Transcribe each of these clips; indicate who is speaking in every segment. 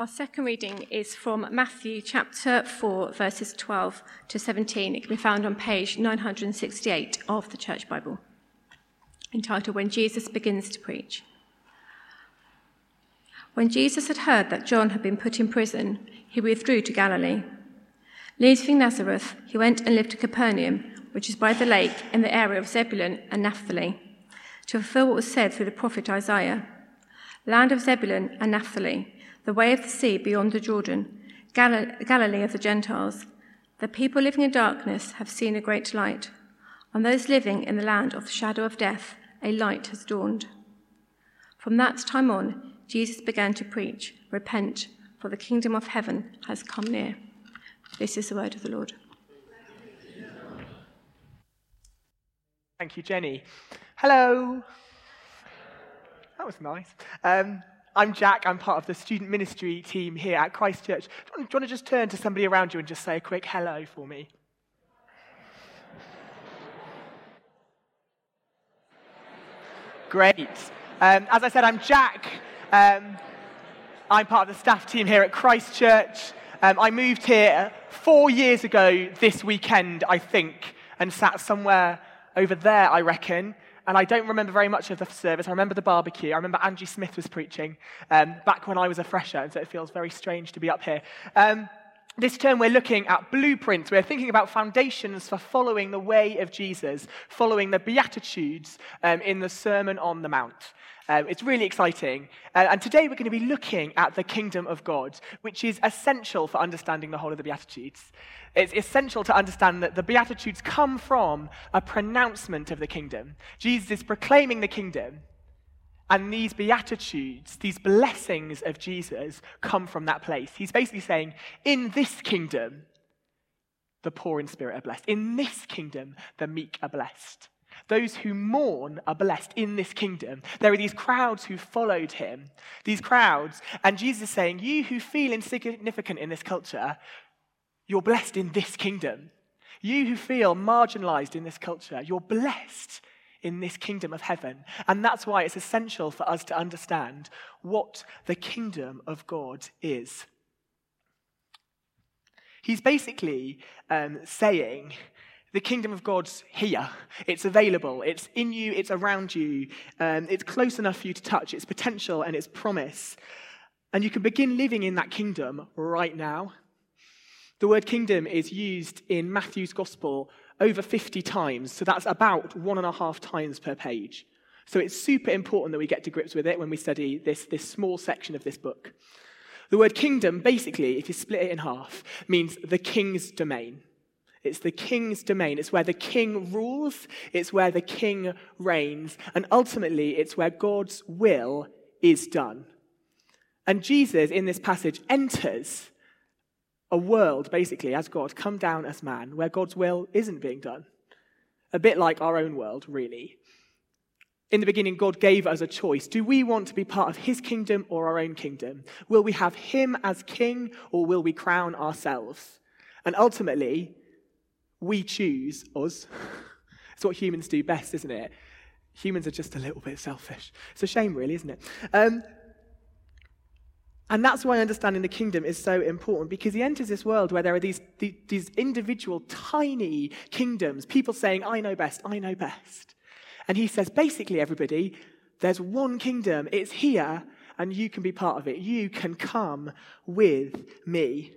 Speaker 1: Our second reading is from Matthew chapter 4, verses 12 to 17. It can be found on page 968 of the Church Bible, entitled When Jesus Begins to Preach. When Jesus had heard that John had been put in prison, he withdrew to Galilee. Leaving Nazareth, he went and lived at Capernaum, which is by the lake in the area of Zebulun and Naphtali, to fulfill what was said through the prophet Isaiah Land of Zebulun and Naphtali the way of the sea beyond the Jordan, Gal- Galilee of the Gentiles. The people living in darkness have seen a great light. On those living in the land of the shadow of death, a light has dawned. From that time on, Jesus began to preach, Repent, for the kingdom of heaven has come near. This is the word of the Lord.
Speaker 2: Thank you, Jenny. Hello. That was nice. Um, I'm Jack. I'm part of the student ministry team here at Christchurch. Do you, want, to just turn to somebody around you and just say a quick hello for me? Great. Um, as I said, I'm Jack. Um, I'm part of the staff team here at Christchurch. Um, I moved here four years ago this weekend, I think, and sat somewhere over there, I reckon and I don't remember very much of the service. I remember the barbecue. I remember Angie Smith was preaching um, back when I was a fresher, and so it feels very strange to be up here. Um, this term, we're looking at blueprints. We're thinking about foundations for following the way of Jesus, following the Beatitudes um, in the Sermon on the Mount. Um, it's really exciting. Uh, and today we're going to be looking at the kingdom of God, which is essential for understanding the whole of the Beatitudes. It's essential to understand that the Beatitudes come from a pronouncement of the kingdom. Jesus is proclaiming the kingdom. And these beatitudes, these blessings of Jesus, come from that place. He's basically saying, in this kingdom, the poor in spirit are blessed. In this kingdom, the meek are blessed. Those who mourn are blessed in this kingdom. There are these crowds who followed him, these crowds, and Jesus is saying, You who feel insignificant in this culture, you're blessed in this kingdom. You who feel marginalized in this culture, you're blessed in this kingdom of heaven. And that's why it's essential for us to understand what the kingdom of God is. He's basically um, saying the kingdom of God's here. It's available. It's in you. It's around you. Um, it's close enough for you to touch. Its potential and its promise. And you can begin living in that kingdom right now. The word kingdom is used in Matthew's gospel over 50 times. So that's about one and a half times per page. So it's super important that we get to grips with it when we study this, this small section of this book. The word kingdom, basically, if you split it in half, means the king's domain. It's the king's domain. It's where the king rules, it's where the king reigns, and ultimately, it's where God's will is done. And Jesus, in this passage, enters a world, basically, as God, come down as man, where God's will isn't being done. A bit like our own world, really. In the beginning, God gave us a choice. Do we want to be part of his kingdom or our own kingdom? Will we have him as king or will we crown ourselves? And ultimately, we choose us. it's what humans do best, isn't it? Humans are just a little bit selfish. It's a shame, really, isn't it? Um, and that's why understanding the kingdom is so important because he enters this world where there are these, these individual tiny kingdoms, people saying, I know best, I know best. And he says, basically, everybody, there's one kingdom, it's here, and you can be part of it. You can come with me.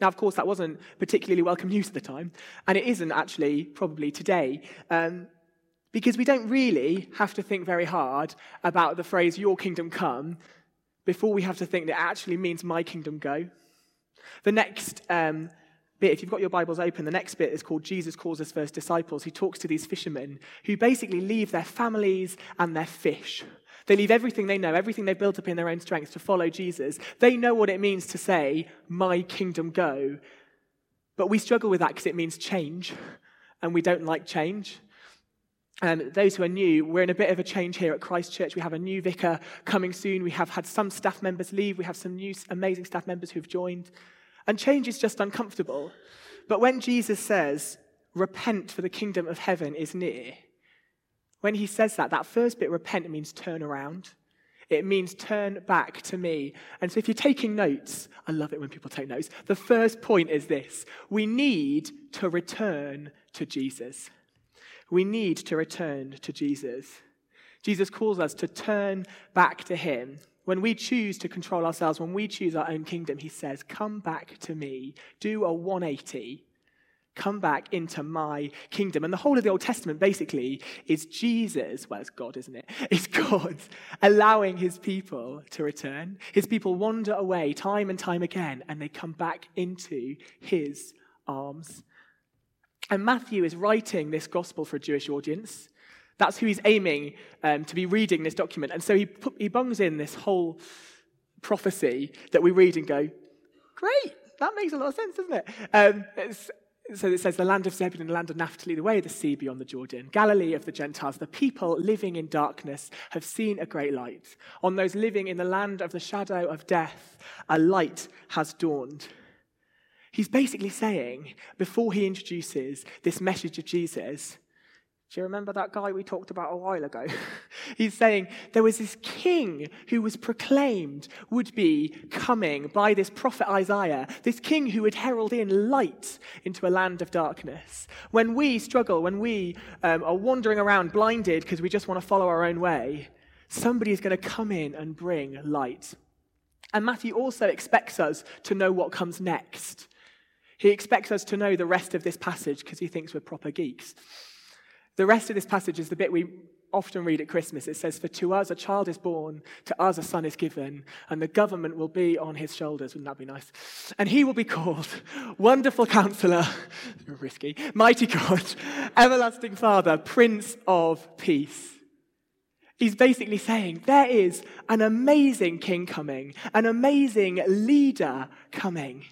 Speaker 2: Now, of course, that wasn't particularly welcome news at the time, and it isn't actually probably today, um, because we don't really have to think very hard about the phrase, Your kingdom come, before we have to think that it actually means My kingdom go. The next um, bit, if you've got your Bibles open, the next bit is called Jesus calls his first disciples. He talks to these fishermen who basically leave their families and their fish they leave everything they know, everything they've built up in their own strength to follow Jesus. They know what it means to say, My kingdom go. But we struggle with that because it means change, and we don't like change. And those who are new, we're in a bit of a change here at Christ Church. We have a new vicar coming soon. We have had some staff members leave. We have some new amazing staff members who've joined. And change is just uncomfortable. But when Jesus says, Repent, for the kingdom of heaven is near, when he says that, that first bit, repent, means turn around. It means turn back to me. And so if you're taking notes, I love it when people take notes. The first point is this we need to return to Jesus. We need to return to Jesus. Jesus calls us to turn back to him. When we choose to control ourselves, when we choose our own kingdom, he says, Come back to me. Do a 180 Come back into my kingdom. And the whole of the Old Testament basically is Jesus, well, it's God, isn't it? It's God allowing his people to return. His people wander away time and time again, and they come back into his arms. And Matthew is writing this gospel for a Jewish audience. That's who he's aiming um, to be reading this document. And so he, put, he bungs in this whole prophecy that we read and go, great, that makes a lot of sense, doesn't it? Um, so it says, the land of Zebulun, the land of Naphtali, the way of the sea beyond the Jordan, Galilee of the Gentiles, the people living in darkness have seen a great light. On those living in the land of the shadow of death, a light has dawned. He's basically saying, before he introduces this message of Jesus, do you remember that guy we talked about a while ago? He's saying there was this king who was proclaimed would be coming by this prophet Isaiah, this king who would herald in light into a land of darkness. When we struggle, when we um, are wandering around blinded because we just want to follow our own way, somebody is going to come in and bring light. And Matthew also expects us to know what comes next. He expects us to know the rest of this passage because he thinks we're proper geeks. The rest of this passage is the bit we often read at Christmas. It says, For to us a child is born, to us a son is given, and the government will be on his shoulders. Wouldn't that be nice? And he will be called Wonderful Counselor, risky, Mighty God, Everlasting Father, Prince of Peace. He's basically saying there is an amazing king coming, an amazing leader coming.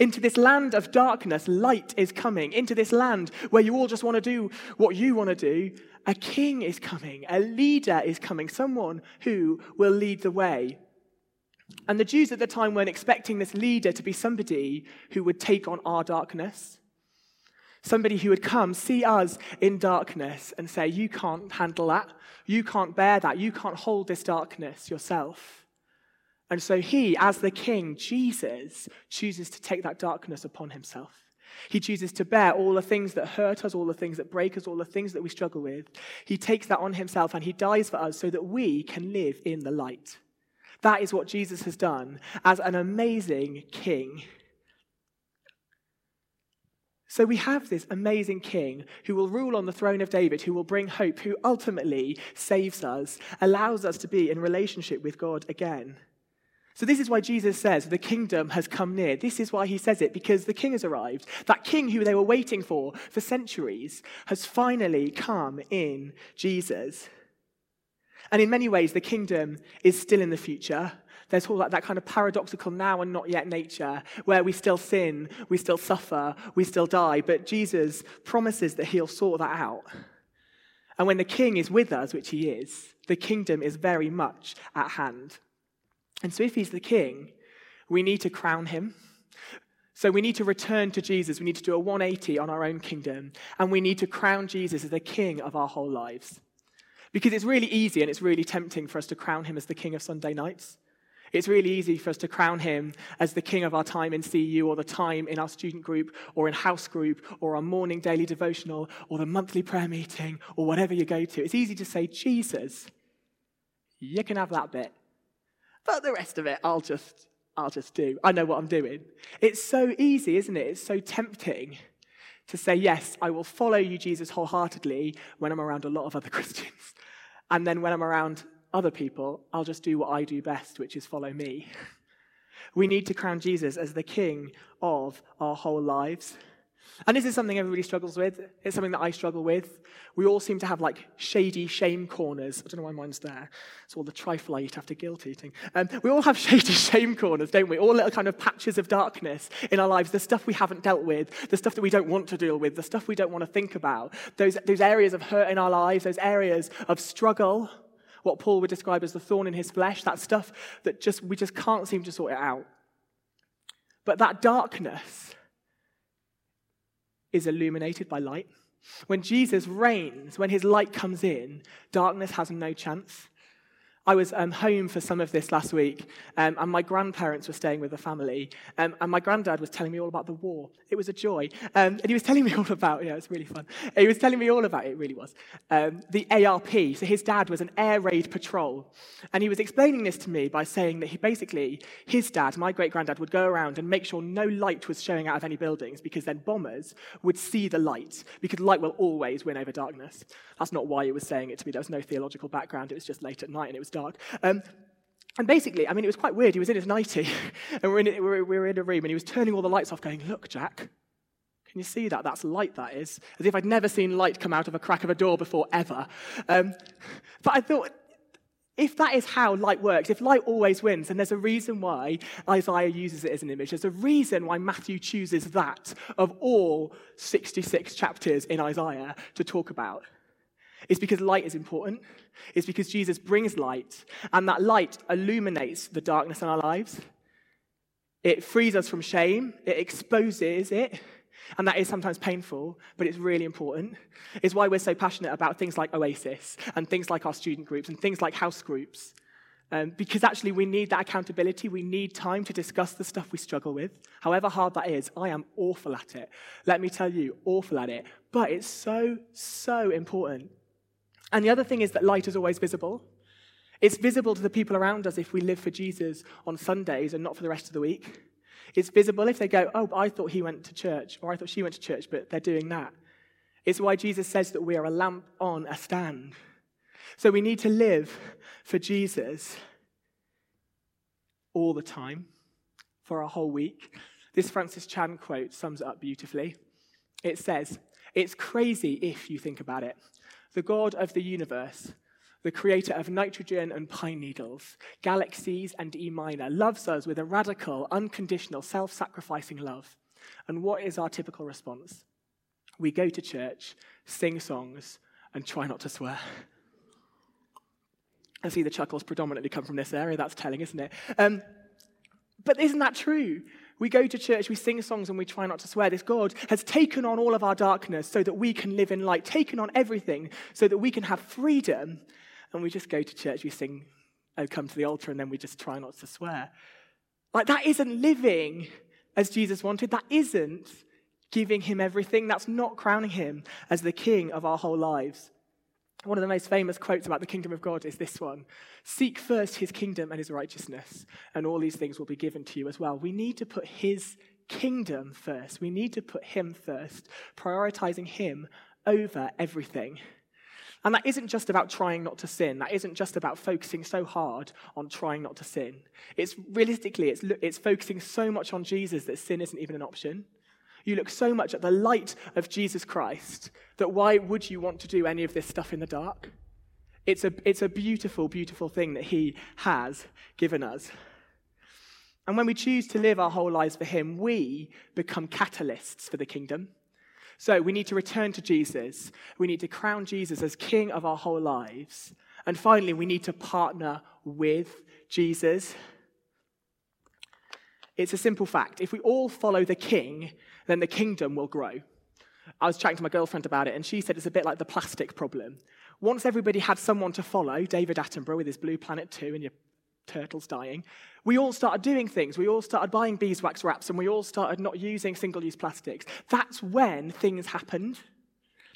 Speaker 2: Into this land of darkness, light is coming. Into this land where you all just want to do what you want to do, a king is coming. A leader is coming. Someone who will lead the way. And the Jews at the time weren't expecting this leader to be somebody who would take on our darkness. Somebody who would come, see us in darkness, and say, You can't handle that. You can't bear that. You can't hold this darkness yourself. And so he, as the king, Jesus, chooses to take that darkness upon himself. He chooses to bear all the things that hurt us, all the things that break us, all the things that we struggle with. He takes that on himself and he dies for us so that we can live in the light. That is what Jesus has done as an amazing king. So we have this amazing king who will rule on the throne of David, who will bring hope, who ultimately saves us, allows us to be in relationship with God again. So, this is why Jesus says the kingdom has come near. This is why he says it, because the king has arrived. That king who they were waiting for for centuries has finally come in Jesus. And in many ways, the kingdom is still in the future. There's all that, that kind of paradoxical now and not yet nature where we still sin, we still suffer, we still die. But Jesus promises that he'll sort that out. And when the king is with us, which he is, the kingdom is very much at hand. And so, if he's the king, we need to crown him. So, we need to return to Jesus. We need to do a 180 on our own kingdom. And we need to crown Jesus as the king of our whole lives. Because it's really easy and it's really tempting for us to crown him as the king of Sunday nights. It's really easy for us to crown him as the king of our time in CU or the time in our student group or in house group or our morning daily devotional or the monthly prayer meeting or whatever you go to. It's easy to say, Jesus, you can have that bit. But the rest of it, I'll just, I'll just do. I know what I'm doing. It's so easy, isn't it? It's so tempting to say, yes, I will follow you, Jesus, wholeheartedly when I'm around a lot of other Christians. And then when I'm around other people, I'll just do what I do best, which is follow me. We need to crown Jesus as the king of our whole lives. And this is something everybody struggles with. It's something that I struggle with. We all seem to have like shady shame corners. I don't know why mine's there. It's all the trifle I eat after guilt eating. Um, we all have shady shame corners, don't we? All little kind of patches of darkness in our lives. The stuff we haven't dealt with, the stuff that we don't want to deal with, the stuff we don't want to think about. Those, those areas of hurt in our lives, those areas of struggle. What Paul would describe as the thorn in his flesh, that stuff that just we just can't seem to sort it out. But that darkness, is illuminated by light. When Jesus reigns, when his light comes in, darkness has no chance. I was um, home for some of this last week, um, and my grandparents were staying with the family, um, and my granddad was telling me all about the war. It was a joy. Um, and he was telling me all about, yeah, it was really fun. He was telling me all about, it really was, um, the ARP. So his dad was an air raid patrol. And he was explaining this to me by saying that he basically, his dad, my great granddad, would go around and make sure no light was showing out of any buildings because then bombers would see the light, because light will always win over darkness. That's not why he was saying it to me. There was no theological background. It was just late at night and it was dark. Um, and basically, I mean, it was quite weird. He was in his nightie, and we're in, we were, we were in a room, and he was turning all the lights off, going, Look, Jack, can you see that? That's light, that is. As if I'd never seen light come out of a crack of a door before, ever. Um, but I thought, if that is how light works, if light always wins, then there's a reason why Isaiah uses it as an image. There's a reason why Matthew chooses that of all 66 chapters in Isaiah to talk about. It's because light is important. It's because Jesus brings light, and that light illuminates the darkness in our lives. It frees us from shame, it exposes it, and that is sometimes painful, but it's really important. It's why we're so passionate about things like Oasis and things like our student groups and things like house groups. Um, because actually, we need that accountability. We need time to discuss the stuff we struggle with. However hard that is, I am awful at it. Let me tell you, awful at it. But it's so, so important. And the other thing is that light is always visible. It's visible to the people around us if we live for Jesus on Sundays and not for the rest of the week. It's visible if they go, Oh, I thought he went to church, or I thought she went to church, but they're doing that. It's why Jesus says that we are a lamp on a stand. So we need to live for Jesus all the time, for a whole week. This Francis Chan quote sums it up beautifully. It says, It's crazy if you think about it the God of the universe, the creator of nitrogen and pine needles, galaxies and E minor, loves us with a radical, unconditional, self sacrificing love. And what is our typical response? We go to church, sing songs, and try not to swear. I see the chuckles predominantly come from this area. That's telling, isn't it? Um, but isn't that true? We go to church, we sing songs, and we try not to swear. This God has taken on all of our darkness so that we can live in light, taken on everything so that we can have freedom. And we just go to church, we sing, Oh, come to the altar, and then we just try not to swear. Like, that isn't living as Jesus wanted. That isn't giving him everything. That's not crowning him as the king of our whole lives. One of the most famous quotes about the kingdom of God is this one Seek first his kingdom and his righteousness, and all these things will be given to you as well. We need to put his kingdom first. We need to put him first, prioritizing him over everything. And that isn't just about trying not to sin. That isn't just about focusing so hard on trying not to sin. It's realistically, it's, it's focusing so much on Jesus that sin isn't even an option. You look so much at the light of Jesus Christ that why would you want to do any of this stuff in the dark? It's a, it's a beautiful, beautiful thing that He has given us. And when we choose to live our whole lives for Him, we become catalysts for the kingdom. So we need to return to Jesus. We need to crown Jesus as King of our whole lives. And finally, we need to partner with Jesus. It's a simple fact. If we all follow the King, then the kingdom will grow. I was chatting to my girlfriend about it, and she said it's a bit like the plastic problem. Once everybody had someone to follow, David Attenborough with his Blue Planet 2 and your turtles dying, we all started doing things. We all started buying beeswax wraps, and we all started not using single use plastics. That's when things happened.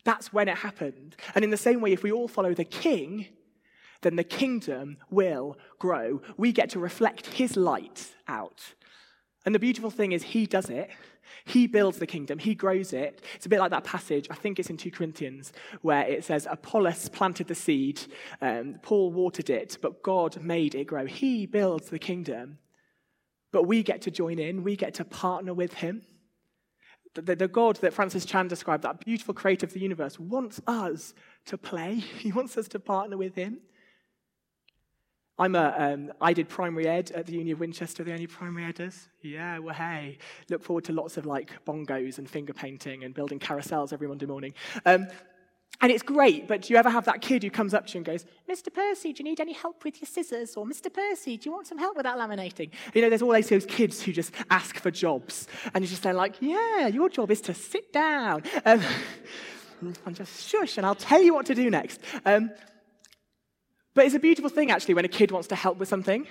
Speaker 2: That's when it happened. And in the same way, if we all follow the king, then the kingdom will grow. We get to reflect his light out. And the beautiful thing is, he does it he builds the kingdom, he grows it. It's a bit like that passage, I think it's in 2 Corinthians, where it says, Apollos planted the seed, um, Paul watered it, but God made it grow. He builds the kingdom, but we get to join in, we get to partner with him. The, the, the God that Francis Chan described, that beautiful creator of the universe, wants us to play. He wants us to partner with him. I'm a, um, I did primary ed at the Uni of Winchester, the only primary editors. Yeah, well, hey. Look forward to lots of like bongos and finger painting and building carousels every Monday morning. Um, and it's great, but do you ever have that kid who comes up to you and goes, Mr. Percy, do you need any help with your scissors? Or Mr. Percy, do you want some help with that laminating? You know, there's always those kids who just ask for jobs. And you're just say, like, yeah, your job is to sit down. Um, and just shush, and I'll tell you what to do next. Um, But it's a beautiful thing, actually, when a kid wants to help with something.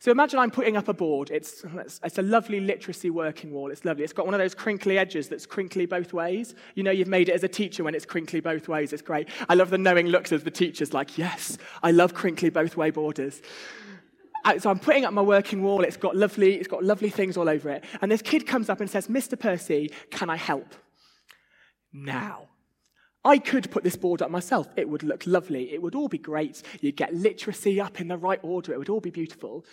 Speaker 2: So imagine I'm putting up a board. It's, it's a lovely literacy working wall. It's lovely. It's got one of those crinkly edges that's crinkly both ways. You know, you've made it as a teacher when it's crinkly both ways. It's great. I love the knowing looks as the teacher's like, yes, I love crinkly both way borders. Uh, so I'm putting up my working wall. It's got lovely, it's got lovely things all over it. And this kid comes up and says, Mr. Percy, can I help? Now. I could put this board up myself. It would look lovely. It would all be great. You'd get literacy up in the right order. It would all be beautiful.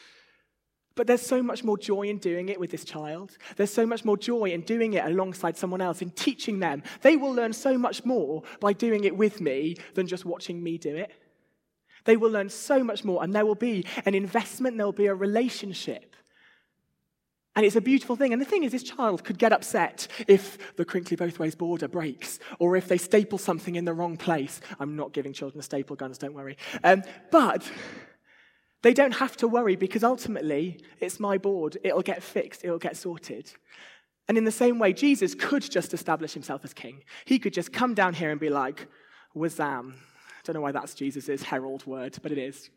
Speaker 2: But there's so much more joy in doing it with this child. There's so much more joy in doing it alongside someone else, in teaching them. They will learn so much more by doing it with me than just watching me do it. They will learn so much more, and there will be an investment, there will be a relationship. And it's a beautiful thing. And the thing is, this child could get upset if the crinkly both ways border breaks or if they staple something in the wrong place. I'm not giving children staple guns, don't worry. Um, but they don't have to worry because ultimately it's my board. It'll get fixed, it'll get sorted. And in the same way, Jesus could just establish himself as king. He could just come down here and be like, Wazam. I don't know why that's Jesus' herald word, but it is.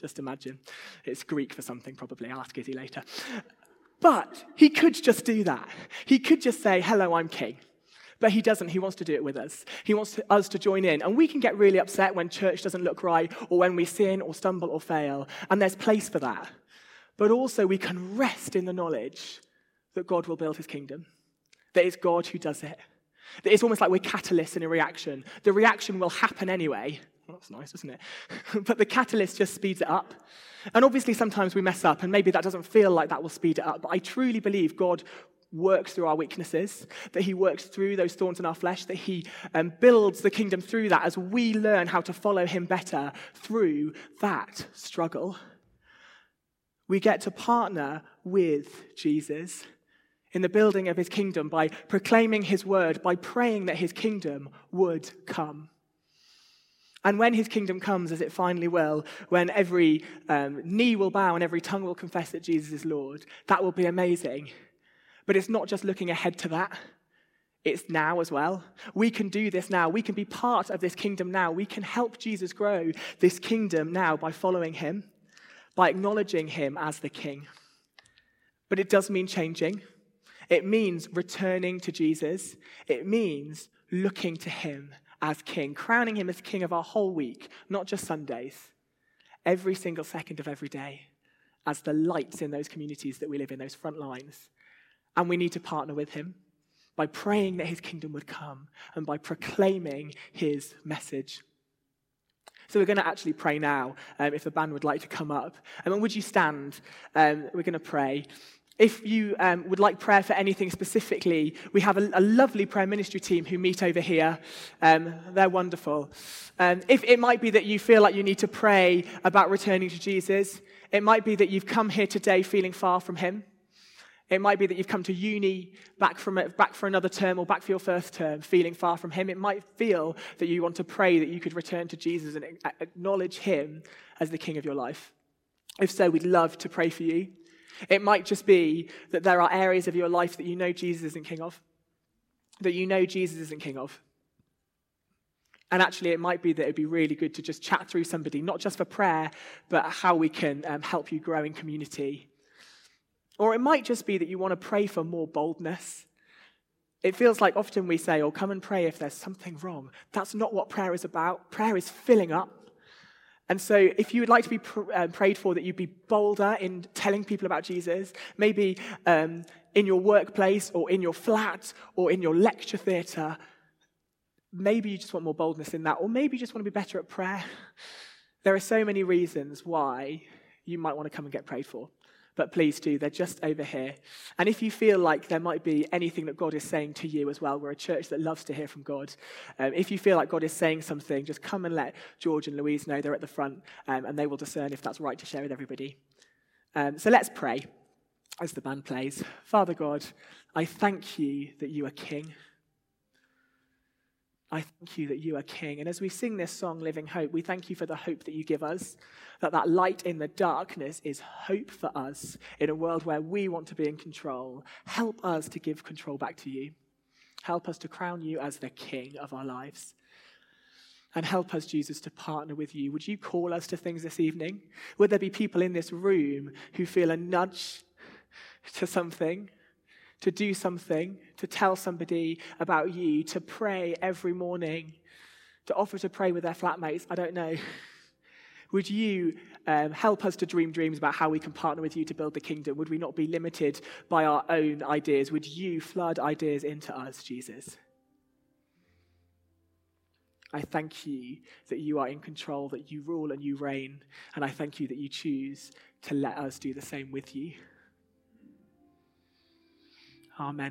Speaker 2: Just imagine. It's Greek for something, probably. I'll ask Izzy later. But he could just do that. He could just say, Hello, I'm king. But he doesn't. He wants to do it with us. He wants to, us to join in. And we can get really upset when church doesn't look right or when we sin or stumble or fail. And there's place for that. But also, we can rest in the knowledge that God will build his kingdom, that it's God who does it. That It's almost like we're catalysts in a reaction. The reaction will happen anyway. Well, that's nice, isn't it? but the catalyst just speeds it up. And obviously, sometimes we mess up, and maybe that doesn't feel like that will speed it up. But I truly believe God works through our weaknesses, that He works through those thorns in our flesh, that He um, builds the kingdom through that as we learn how to follow Him better through that struggle. We get to partner with Jesus in the building of his kingdom by proclaiming his word, by praying that his kingdom would come. And when his kingdom comes, as it finally will, when every um, knee will bow and every tongue will confess that Jesus is Lord, that will be amazing. But it's not just looking ahead to that, it's now as well. We can do this now. We can be part of this kingdom now. We can help Jesus grow this kingdom now by following him, by acknowledging him as the king. But it does mean changing. It means returning to Jesus. It means looking to him as king, crowning him as king of our whole week, not just Sundays, every single second of every day, as the lights in those communities that we live in, those front lines. And we need to partner with him by praying that his kingdom would come and by proclaiming his message. So we're going to actually pray now, um, if the band would like to come up. And would you stand? Um, we're going to pray. If you um, would like prayer for anything specifically, we have a, a lovely prayer ministry team who meet over here. Um, they're wonderful. Um, if it might be that you feel like you need to pray about returning to Jesus, it might be that you've come here today feeling far from Him. It might be that you've come to uni back, from, back for another term or back for your first term feeling far from Him. It might feel that you want to pray that you could return to Jesus and acknowledge Him as the King of your life. If so, we'd love to pray for you. It might just be that there are areas of your life that you know Jesus isn't king of, that you know Jesus isn't king of. And actually, it might be that it'd be really good to just chat through somebody, not just for prayer, but how we can um, help you grow in community. Or it might just be that you want to pray for more boldness. It feels like often we say, oh, come and pray if there's something wrong. That's not what prayer is about. Prayer is filling up. And so, if you would like to be pr- uh, prayed for that you'd be bolder in telling people about Jesus, maybe um, in your workplace or in your flat or in your lecture theatre, maybe you just want more boldness in that, or maybe you just want to be better at prayer. There are so many reasons why you might want to come and get prayed for but please do. They're just over here. And if you feel like there might be anything that God is saying to you as well, we're a church that loves to hear from God. Um, if you feel like God is saying something, just come and let George and Louise know. They're at the front, um, and they will discern if that's right to share with everybody. Um, so let's pray as the band plays. Father God, I thank you that you are King. I thank you that you are King. And as we sing this song, Living Hope, we thank you for the hope that you give us, that that light in the darkness is hope for us in a world where we want to be in control. Help us to give control back to you. Help us to crown you as the King of our lives. And help us, Jesus, to partner with you. Would you call us to things this evening? Would there be people in this room who feel a nudge to something, to do something, to tell somebody about you, to pray every morning, to offer to pray with their flatmates? I don't know. Would you um, help us to dream dreams about how we can partner with you to build the kingdom? Would we not be limited by our own ideas? Would you flood ideas into us, Jesus? I thank you that you are in control, that you rule and you reign, and I thank you that you choose to let us do the same with you. Amen.